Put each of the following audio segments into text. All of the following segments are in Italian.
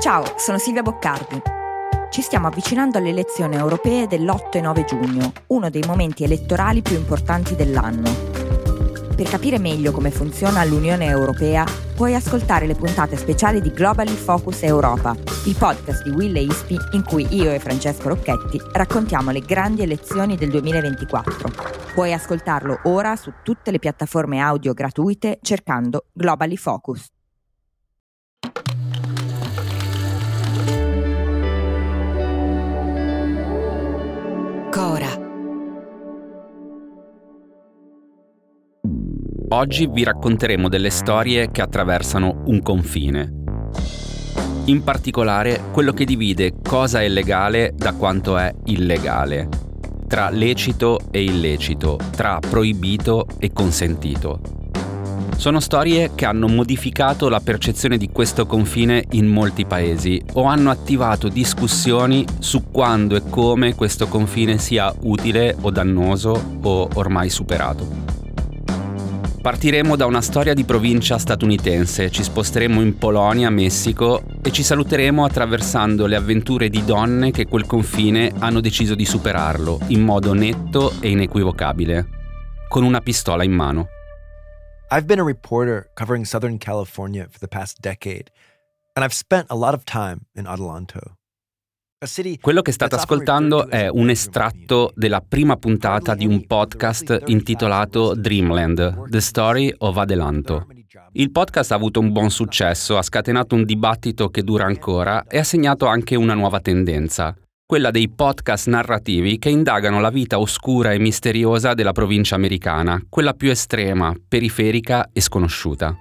Ciao, sono Silvia Boccardi. Ci stiamo avvicinando alle elezioni europee dell'8 e 9 giugno, uno dei momenti elettorali più importanti dell'anno. Per capire meglio come funziona l'Unione Europea, puoi ascoltare le puntate speciali di Globally Focus Europa, il podcast di Will e Ispi in cui io e Francesco Rocchetti raccontiamo le grandi elezioni del 2024. Puoi ascoltarlo ora su tutte le piattaforme audio gratuite cercando Globally Focus. Cora. Oggi vi racconteremo delle storie che attraversano un confine. In particolare quello che divide cosa è legale da quanto è illegale, tra lecito e illecito, tra proibito e consentito. Sono storie che hanno modificato la percezione di questo confine in molti paesi o hanno attivato discussioni su quando e come questo confine sia utile o dannoso o ormai superato. Partiremo da una storia di provincia statunitense, ci sposteremo in Polonia, Messico e ci saluteremo attraversando le avventure di donne che quel confine hanno deciso di superarlo in modo netto e inequivocabile, con una pistola in mano. I've been a reporter covering Southern California for the past decade, and I've spent a lot of time in Adelanto. Quello che state ascoltando è un estratto della prima puntata di un podcast intitolato Dreamland, The Story of Adelanto. Il podcast ha avuto un buon successo, ha scatenato un dibattito che dura ancora e ha segnato anche una nuova tendenza, quella dei podcast narrativi che indagano la vita oscura e misteriosa della provincia americana, quella più estrema, periferica e sconosciuta.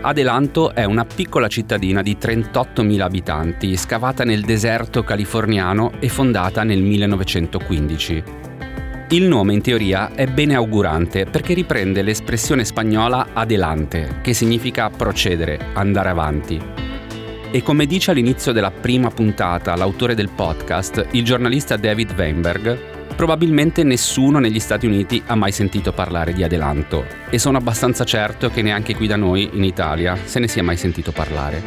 Adelanto è una piccola cittadina di 38.000 abitanti, scavata nel deserto californiano e fondata nel 1915. Il nome in teoria è bene augurante perché riprende l'espressione spagnola adelante, che significa procedere, andare avanti. E come dice all'inizio della prima puntata l'autore del podcast, il giornalista David Weinberg, probabilmente nessuno negli Stati Uniti ha mai sentito parlare di Adelanto e sono abbastanza certo che neanche qui da noi, in Italia, se ne sia mai sentito parlare.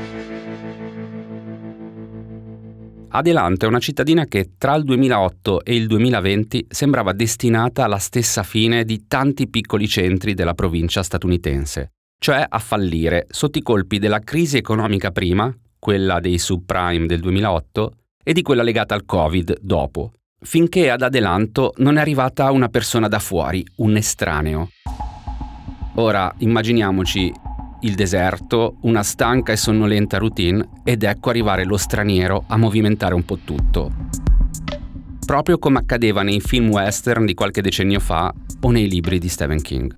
Adelanto è una cittadina che tra il 2008 e il 2020 sembrava destinata alla stessa fine di tanti piccoli centri della provincia statunitense, cioè a fallire sotto i colpi della crisi economica prima, quella dei subprime del 2008, e di quella legata al Covid dopo, finché ad Adelanto non è arrivata una persona da fuori, un estraneo. Ora immaginiamoci il deserto, una stanca e sonnolenta routine ed ecco arrivare lo straniero a movimentare un po' tutto. Proprio come accadeva nei film western di qualche decennio fa o nei libri di Stephen King.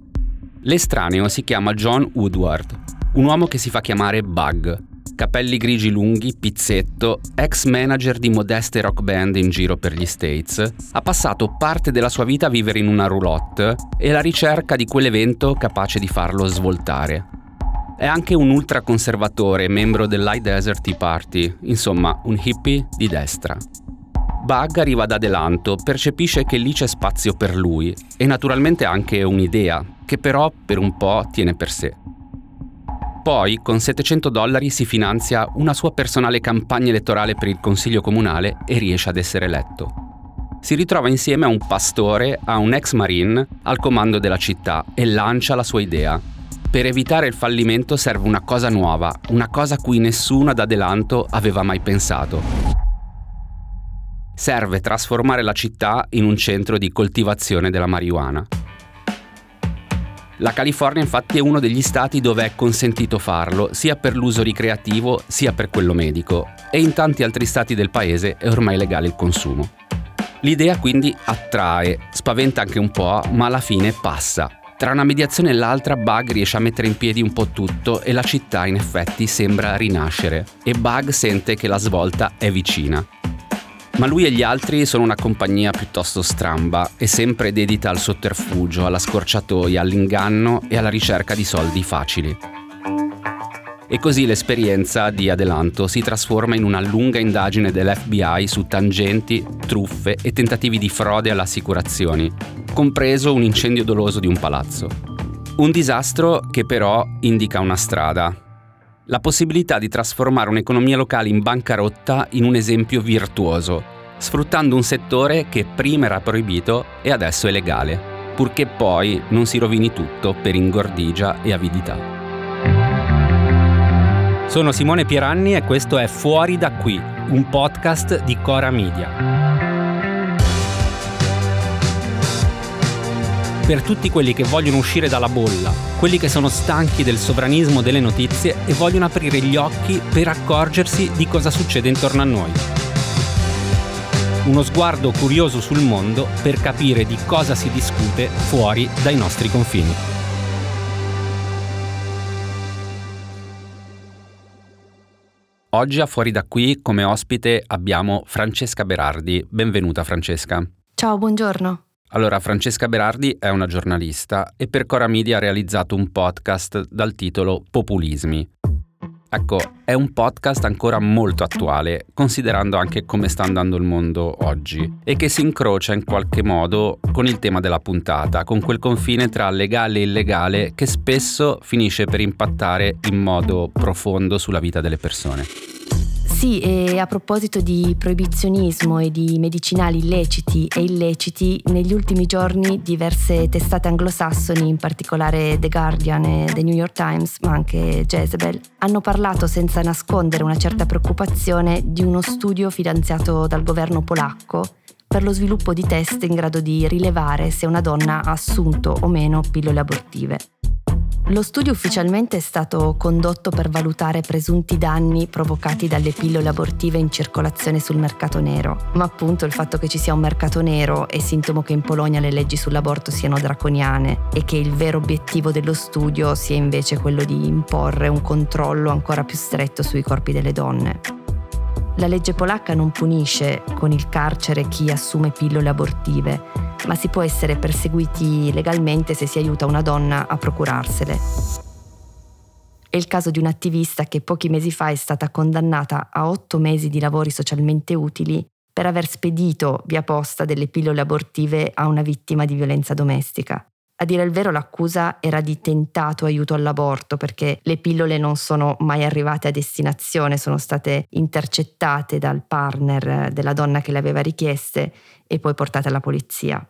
L'estraneo si chiama John Woodward, un uomo che si fa chiamare Bug capelli grigi lunghi, pizzetto, ex manager di modeste rock band in giro per gli States, ha passato parte della sua vita a vivere in una roulotte e alla ricerca di quell'evento capace di farlo svoltare. È anche un ultraconservatore, membro dell'High Desert Tea Party, insomma un hippie di destra. Bug arriva ad Adelanto, percepisce che lì c'è spazio per lui e naturalmente anche un'idea, che però per un po' tiene per sé. Poi, con 700 dollari, si finanzia una sua personale campagna elettorale per il consiglio comunale e riesce ad essere eletto. Si ritrova insieme a un pastore, a un ex marine, al comando della città e lancia la sua idea. Per evitare il fallimento serve una cosa nuova, una cosa a cui nessuno ad Adelanto aveva mai pensato. Serve trasformare la città in un centro di coltivazione della marijuana. La California infatti è uno degli stati dove è consentito farlo, sia per l'uso ricreativo sia per quello medico, e in tanti altri stati del paese è ormai legale il consumo. L'idea quindi attrae, spaventa anche un po', ma alla fine passa. Tra una mediazione e l'altra Bug riesce a mettere in piedi un po' tutto e la città in effetti sembra rinascere e Bug sente che la svolta è vicina. Ma lui e gli altri sono una compagnia piuttosto stramba e sempre dedita al sotterfugio, alla scorciatoia, all'inganno e alla ricerca di soldi facili. E così l'esperienza di Adelanto si trasforma in una lunga indagine dell'FBI su tangenti, truffe e tentativi di frode alle assicurazioni, compreso un incendio doloso di un palazzo. Un disastro che però indica una strada, la possibilità di trasformare un'economia locale in bancarotta in un esempio virtuoso, sfruttando un settore che prima era proibito e adesso è legale, purché poi non si rovini tutto per ingordigia e avidità. Sono Simone Pieranni e questo è Fuori da qui, un podcast di Cora Media. per tutti quelli che vogliono uscire dalla bolla, quelli che sono stanchi del sovranismo delle notizie e vogliono aprire gli occhi per accorgersi di cosa succede intorno a noi. Uno sguardo curioso sul mondo per capire di cosa si discute fuori dai nostri confini. Oggi a Fuori da qui come ospite abbiamo Francesca Berardi. Benvenuta Francesca. Ciao, buongiorno. Allora, Francesca Berardi è una giornalista e per Cora Media ha realizzato un podcast dal titolo Populismi. Ecco, è un podcast ancora molto attuale, considerando anche come sta andando il mondo oggi, e che si incrocia in qualche modo con il tema della puntata, con quel confine tra legale e illegale che spesso finisce per impattare in modo profondo sulla vita delle persone. Sì, e a proposito di proibizionismo e di medicinali illeciti e illeciti, negli ultimi giorni diverse testate anglosassoni, in particolare The Guardian e The New York Times, ma anche Jezebel, hanno parlato senza nascondere una certa preoccupazione di uno studio finanziato dal governo polacco per lo sviluppo di test in grado di rilevare se una donna ha assunto o meno pillole abortive. Lo studio ufficialmente è stato condotto per valutare presunti danni provocati dalle pillole abortive in circolazione sul mercato nero, ma appunto il fatto che ci sia un mercato nero è sintomo che in Polonia le leggi sull'aborto siano draconiane e che il vero obiettivo dello studio sia invece quello di imporre un controllo ancora più stretto sui corpi delle donne. La legge polacca non punisce con il carcere chi assume pillole abortive, ma si può essere perseguiti legalmente se si aiuta una donna a procurarsele. È il caso di un'attivista che pochi mesi fa è stata condannata a otto mesi di lavori socialmente utili per aver spedito via posta delle pillole abortive a una vittima di violenza domestica. A dire il vero l'accusa era di tentato aiuto all'aborto perché le pillole non sono mai arrivate a destinazione, sono state intercettate dal partner della donna che le aveva richieste e poi portate alla polizia.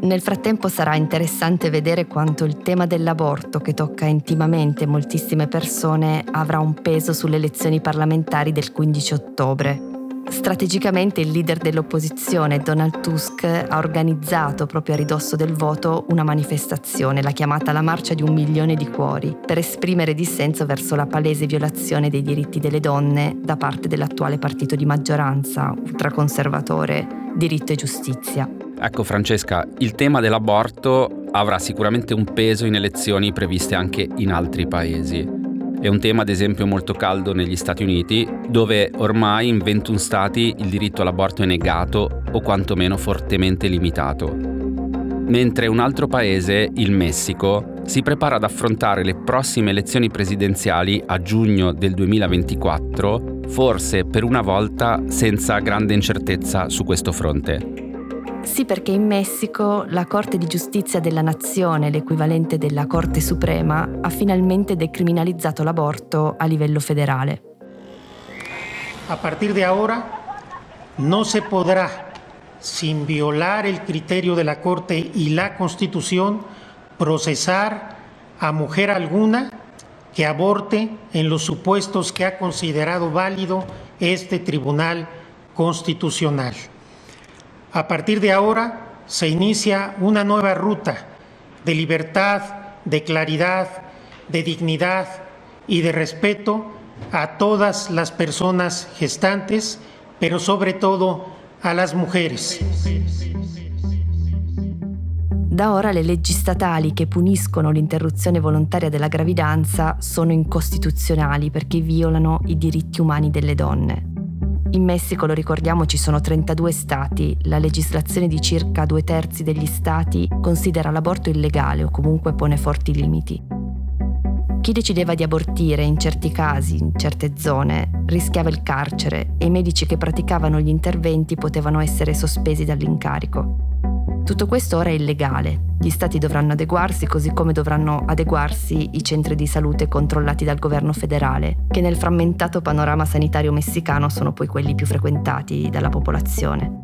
Nel frattempo sarà interessante vedere quanto il tema dell'aborto, che tocca intimamente moltissime persone, avrà un peso sulle elezioni parlamentari del 15 ottobre. Strategicamente il leader dell'opposizione, Donald Tusk, ha organizzato proprio a ridosso del voto una manifestazione, la chiamata la Marcia di un milione di cuori, per esprimere dissenso verso la palese violazione dei diritti delle donne da parte dell'attuale partito di maggioranza, ultraconservatore, diritto e giustizia. Ecco Francesca, il tema dell'aborto avrà sicuramente un peso in elezioni previste anche in altri paesi. È un tema ad esempio molto caldo negli Stati Uniti, dove ormai in 21 stati il diritto all'aborto è negato o quantomeno fortemente limitato. Mentre un altro paese, il Messico, si prepara ad affrontare le prossime elezioni presidenziali a giugno del 2024, forse per una volta senza grande incertezza su questo fronte. Sì, perché in Messico la Corte di Giustizia della Nazione, l'equivalente della Corte Suprema, ha finalmente decriminalizzato l'aborto a livello federale. A partir de ahora no se podrá, sin violar el criterio de la Corte y la Constitución, procesar a mujer alguna que aborte en los supuestos que ha considerado válido este Tribunal Constitucional. A partir de ahora se inicia una nueva ruta de libertad, de claridad, de dignidad y de respeto a todas las personas gestantes, pero sobre todo a las mujeres. Da ora le leggi statali che puniscono l'interruzione volontaria della gravidanza sono incostituzionali perché violano i diritti umani delle donne. In Messico, lo ricordiamo, ci sono 32 stati. La legislazione di circa due terzi degli stati considera l'aborto illegale o comunque pone forti limiti. Chi decideva di abortire in certi casi, in certe zone, rischiava il carcere e i medici che praticavano gli interventi potevano essere sospesi dall'incarico. Tutto questo ora è illegale. Gli stati dovranno adeguarsi così come dovranno adeguarsi i centri di salute controllati dal governo federale, che nel frammentato panorama sanitario messicano sono poi quelli più frequentati dalla popolazione.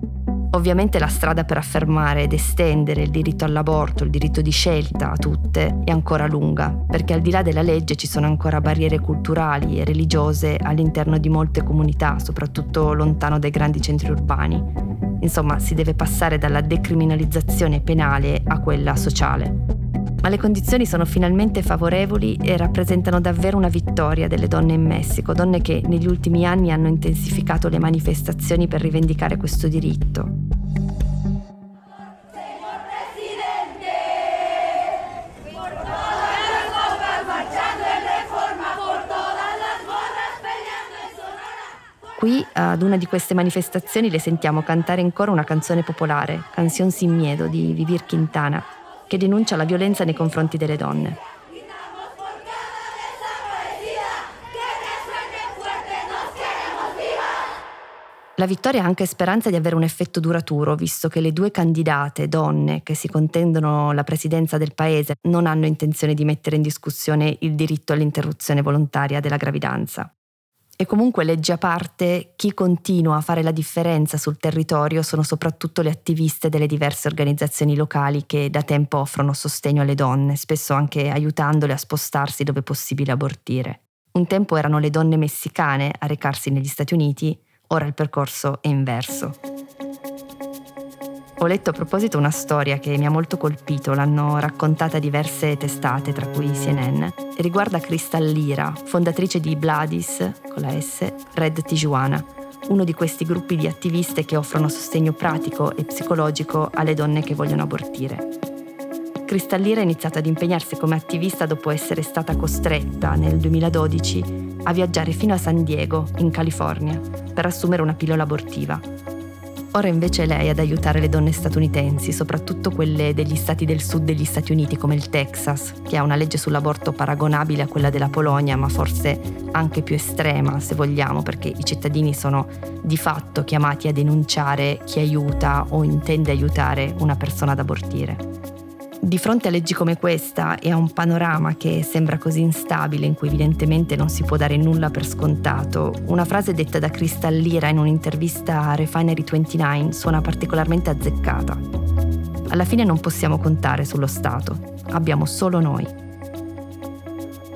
Ovviamente la strada per affermare ed estendere il diritto all'aborto, il diritto di scelta a tutte, è ancora lunga, perché al di là della legge ci sono ancora barriere culturali e religiose all'interno di molte comunità, soprattutto lontano dai grandi centri urbani. Insomma, si deve passare dalla decriminalizzazione penale a quella sociale. Ma le condizioni sono finalmente favorevoli e rappresentano davvero una vittoria delle donne in Messico, donne che negli ultimi anni hanno intensificato le manifestazioni per rivendicare questo diritto. Qui, ad una di queste manifestazioni, le sentiamo cantare in coro una canzone popolare, Canción sin miedo di Vivir Quintana, che denuncia la violenza nei confronti delle donne. La vittoria ha anche speranza di avere un effetto duraturo, visto che le due candidate donne che si contendono la presidenza del paese non hanno intenzione di mettere in discussione il diritto all'interruzione volontaria della gravidanza. E comunque legge a parte, chi continua a fare la differenza sul territorio sono soprattutto le attiviste delle diverse organizzazioni locali che da tempo offrono sostegno alle donne, spesso anche aiutandole a spostarsi dove è possibile abortire. Un tempo erano le donne messicane a recarsi negli Stati Uniti, ora il percorso è inverso. Ho letto a proposito una storia che mi ha molto colpito, l'hanno raccontata diverse testate, tra cui CNN, e riguarda Crystal Lira, fondatrice di Bladis, con la S, Red Tijuana, uno di questi gruppi di attiviste che offrono sostegno pratico e psicologico alle donne che vogliono abortire. Cristallira ha iniziato ad impegnarsi come attivista dopo essere stata costretta nel 2012 a viaggiare fino a San Diego, in California, per assumere una pillola abortiva Ora invece è lei ad aiutare le donne statunitensi, soprattutto quelle degli stati del sud degli Stati Uniti come il Texas, che ha una legge sull'aborto paragonabile a quella della Polonia, ma forse anche più estrema, se vogliamo, perché i cittadini sono di fatto chiamati a denunciare chi aiuta o intende aiutare una persona ad abortire. Di fronte a leggi come questa e a un panorama che sembra così instabile, in cui evidentemente non si può dare nulla per scontato, una frase detta da Crystal Lira in un'intervista a Refinery 29 suona particolarmente azzeccata. Alla fine non possiamo contare sullo Stato, abbiamo solo noi.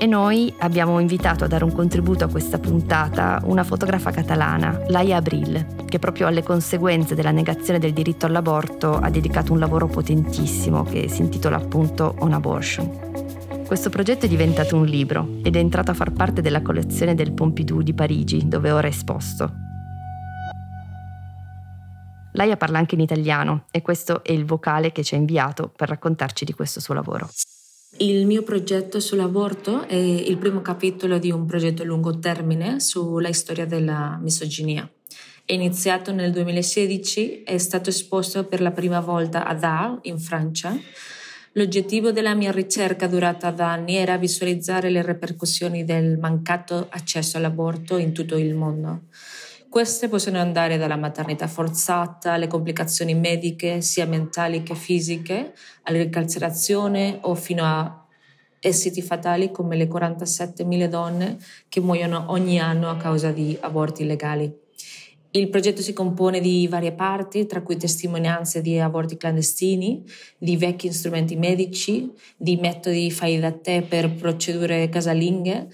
E noi abbiamo invitato a dare un contributo a questa puntata una fotografa catalana, Laia Abril, che proprio alle conseguenze della negazione del diritto all'aborto ha dedicato un lavoro potentissimo che si intitola appunto On Abortion. Questo progetto è diventato un libro ed è entrato a far parte della collezione del Pompidou di Parigi, dove ora è esposto. Laia parla anche in italiano e questo è il vocale che ci ha inviato per raccontarci di questo suo lavoro. Il mio progetto sull'aborto è il primo capitolo di un progetto a lungo termine sulla storia della misoginia. È iniziato nel 2016 e è stato esposto per la prima volta ad Arles, in Francia. L'obiettivo della mia ricerca durata da anni era visualizzare le ripercussioni del mancato accesso all'aborto in tutto il mondo. Queste possono andare dalla maternità forzata alle complicazioni mediche, sia mentali che fisiche, alla ricarcerazione o fino a esiti fatali come le 47.000 donne che muoiono ogni anno a causa di aborti illegali. Il progetto si compone di varie parti, tra cui testimonianze di aborti clandestini, di vecchi strumenti medici, di metodi fai da te per procedure casalinghe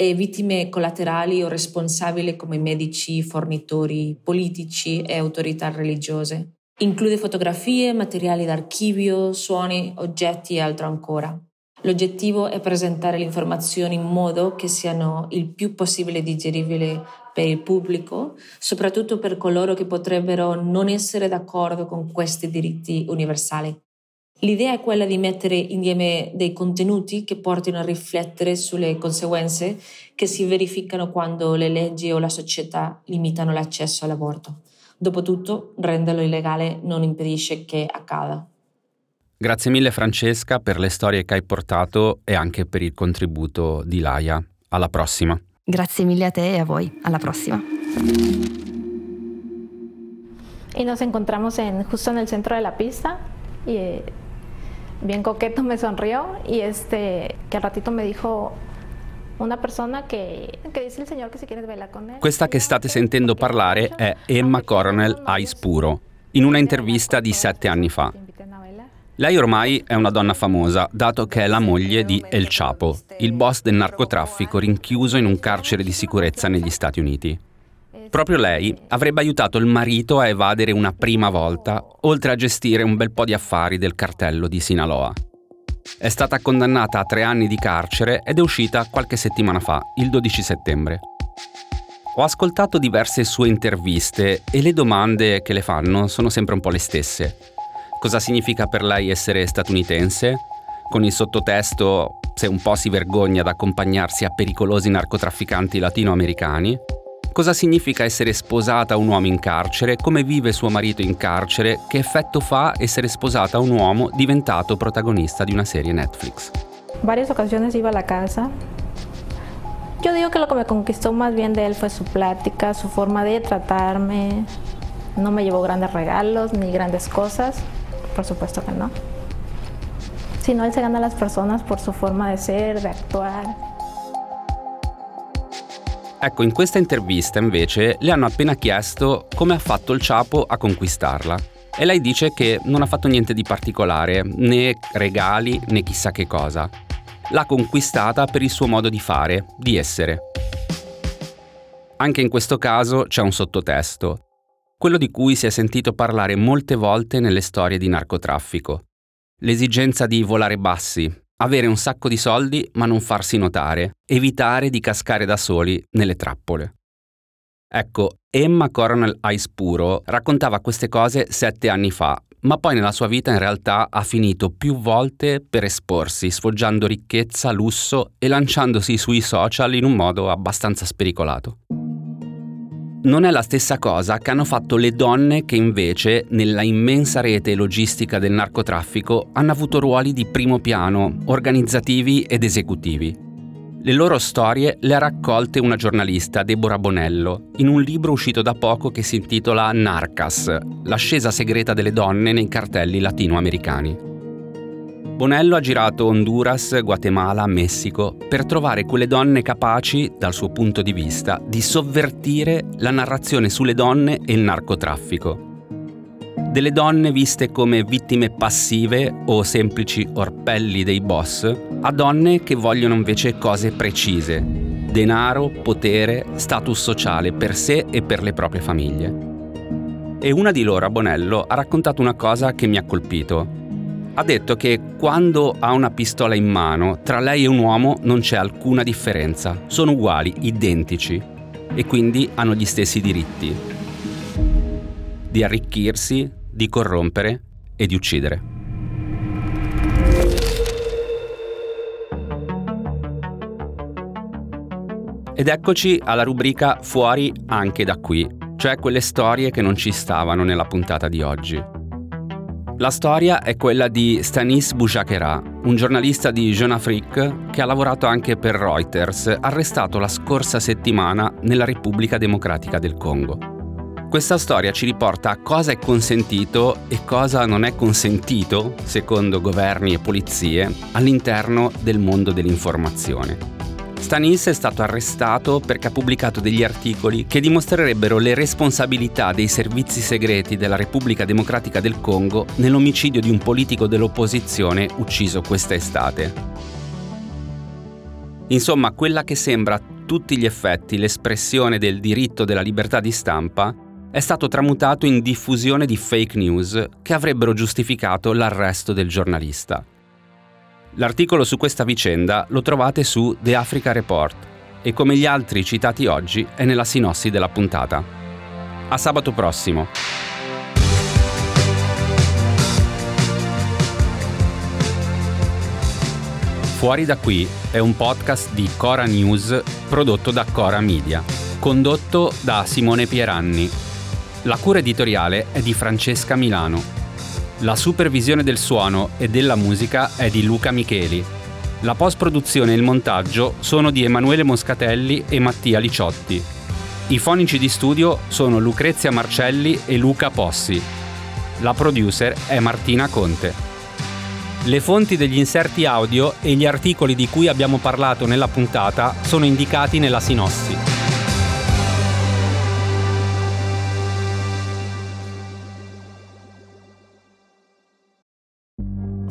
e vittime collaterali o responsabili come medici, fornitori, politici e autorità religiose. Include fotografie, materiali d'archivio, suoni, oggetti e altro ancora. L'obiettivo è presentare le informazioni in modo che siano il più possibile digeribili per il pubblico, soprattutto per coloro che potrebbero non essere d'accordo con questi diritti universali. L'idea è quella di mettere insieme dei contenuti che portino a riflettere sulle conseguenze che si verificano quando le leggi o la società limitano l'accesso all'aborto. Dopotutto, renderlo illegale non impedisce che accada. Grazie mille Francesca per le storie che hai portato e anche per il contributo di Laia. Alla prossima. Grazie mille a te e a voi. Alla prossima. Y nos encontramos en, justo en el centro de la pista y eh, bien coqueto me sonrió y este que al ratito me dijo una persona che, che dice il signor che si quiere bella con él. Questa che state sentendo parlare è Emma Coronel Ice Puro, in una intervista di sette anni fa. Lei ormai è una donna famosa, dato che è la moglie di El Chapo, il boss del narcotraffico rinchiuso in un carcere di sicurezza negli Stati Uniti. Proprio lei avrebbe aiutato il marito a evadere una prima volta, oltre a gestire un bel po' di affari del cartello di Sinaloa. È stata condannata a tre anni di carcere ed è uscita qualche settimana fa, il 12 settembre. Ho ascoltato diverse sue interviste e le domande che le fanno sono sempre un po' le stesse. Cosa significa per lei essere statunitense? Con il sottotesto se un po' si vergogna ad accompagnarsi a pericolosi narcotrafficanti latinoamericani? Cosa significa essere sposata a un uomo in carcere? Come vive suo marito in carcere? Che effetto fa essere sposata a un uomo diventato protagonista di una serie Netflix? Varias ocasiones iba a la casa. Yo digo que lo que me conquistó más bien de él fue su plática, su forma de tratarme. No me llevó grandes regalos ni grandes cosas, por supuesto que no. Sino él se gana a las personas por su forma de ser, de actuar. Ecco, in questa intervista invece le hanno appena chiesto come ha fatto il Ciapo a conquistarla. E lei dice che non ha fatto niente di particolare, né regali né chissà che cosa. L'ha conquistata per il suo modo di fare, di essere. Anche in questo caso c'è un sottotesto, quello di cui si è sentito parlare molte volte nelle storie di narcotraffico. L'esigenza di volare bassi, avere un sacco di soldi ma non farsi notare, evitare di cascare da soli nelle trappole. Ecco, Emma Coronel Ice Puro raccontava queste cose sette anni fa, ma poi nella sua vita in realtà ha finito più volte per esporsi, sfoggiando ricchezza, lusso e lanciandosi sui social in un modo abbastanza spericolato non è la stessa cosa che hanno fatto le donne che invece, nella immensa rete logistica del narcotraffico, hanno avuto ruoli di primo piano, organizzativi ed esecutivi. Le loro storie le ha raccolte una giornalista, Deborah Bonello, in un libro uscito da poco che si intitola Narcas, l'ascesa segreta delle donne nei cartelli latinoamericani. Bonello ha girato Honduras, Guatemala, Messico per trovare quelle donne capaci, dal suo punto di vista, di sovvertire la narrazione sulle donne e il narcotraffico. Delle donne viste come vittime passive o semplici orpelli dei boss, a donne che vogliono invece cose precise, denaro, potere, status sociale per sé e per le proprie famiglie. E una di loro, Bonello, ha raccontato una cosa che mi ha colpito ha detto che quando ha una pistola in mano, tra lei e un uomo non c'è alcuna differenza, sono uguali, identici e quindi hanno gli stessi diritti di arricchirsi, di corrompere e di uccidere. Ed eccoci alla rubrica Fuori anche da qui, cioè quelle storie che non ci stavano nella puntata di oggi. La storia è quella di Stanis Bouchakera, un giornalista di Jeune Afrique che ha lavorato anche per Reuters, arrestato la scorsa settimana nella Repubblica Democratica del Congo. Questa storia ci riporta a cosa è consentito e cosa non è consentito, secondo governi e polizie, all'interno del mondo dell'informazione. Stanis è stato arrestato perché ha pubblicato degli articoli che dimostrerebbero le responsabilità dei servizi segreti della Repubblica Democratica del Congo nell'omicidio di un politico dell'opposizione ucciso questa estate. Insomma, quella che sembra a tutti gli effetti l'espressione del diritto della libertà di stampa è stato tramutato in diffusione di fake news che avrebbero giustificato l'arresto del giornalista. L'articolo su questa vicenda lo trovate su The Africa Report e come gli altri citati oggi è nella sinossi della puntata. A sabato prossimo. Fuori da qui è un podcast di Cora News prodotto da Cora Media, condotto da Simone Pieranni. La cura editoriale è di Francesca Milano la supervisione del suono e della musica è di Luca Micheli. La post-produzione e il montaggio sono di Emanuele Moscatelli e Mattia Liciotti. I fonici di studio sono Lucrezia Marcelli e Luca Possi. La producer è Martina Conte. Le fonti degli inserti audio e gli articoli di cui abbiamo parlato nella puntata sono indicati nella sinossi.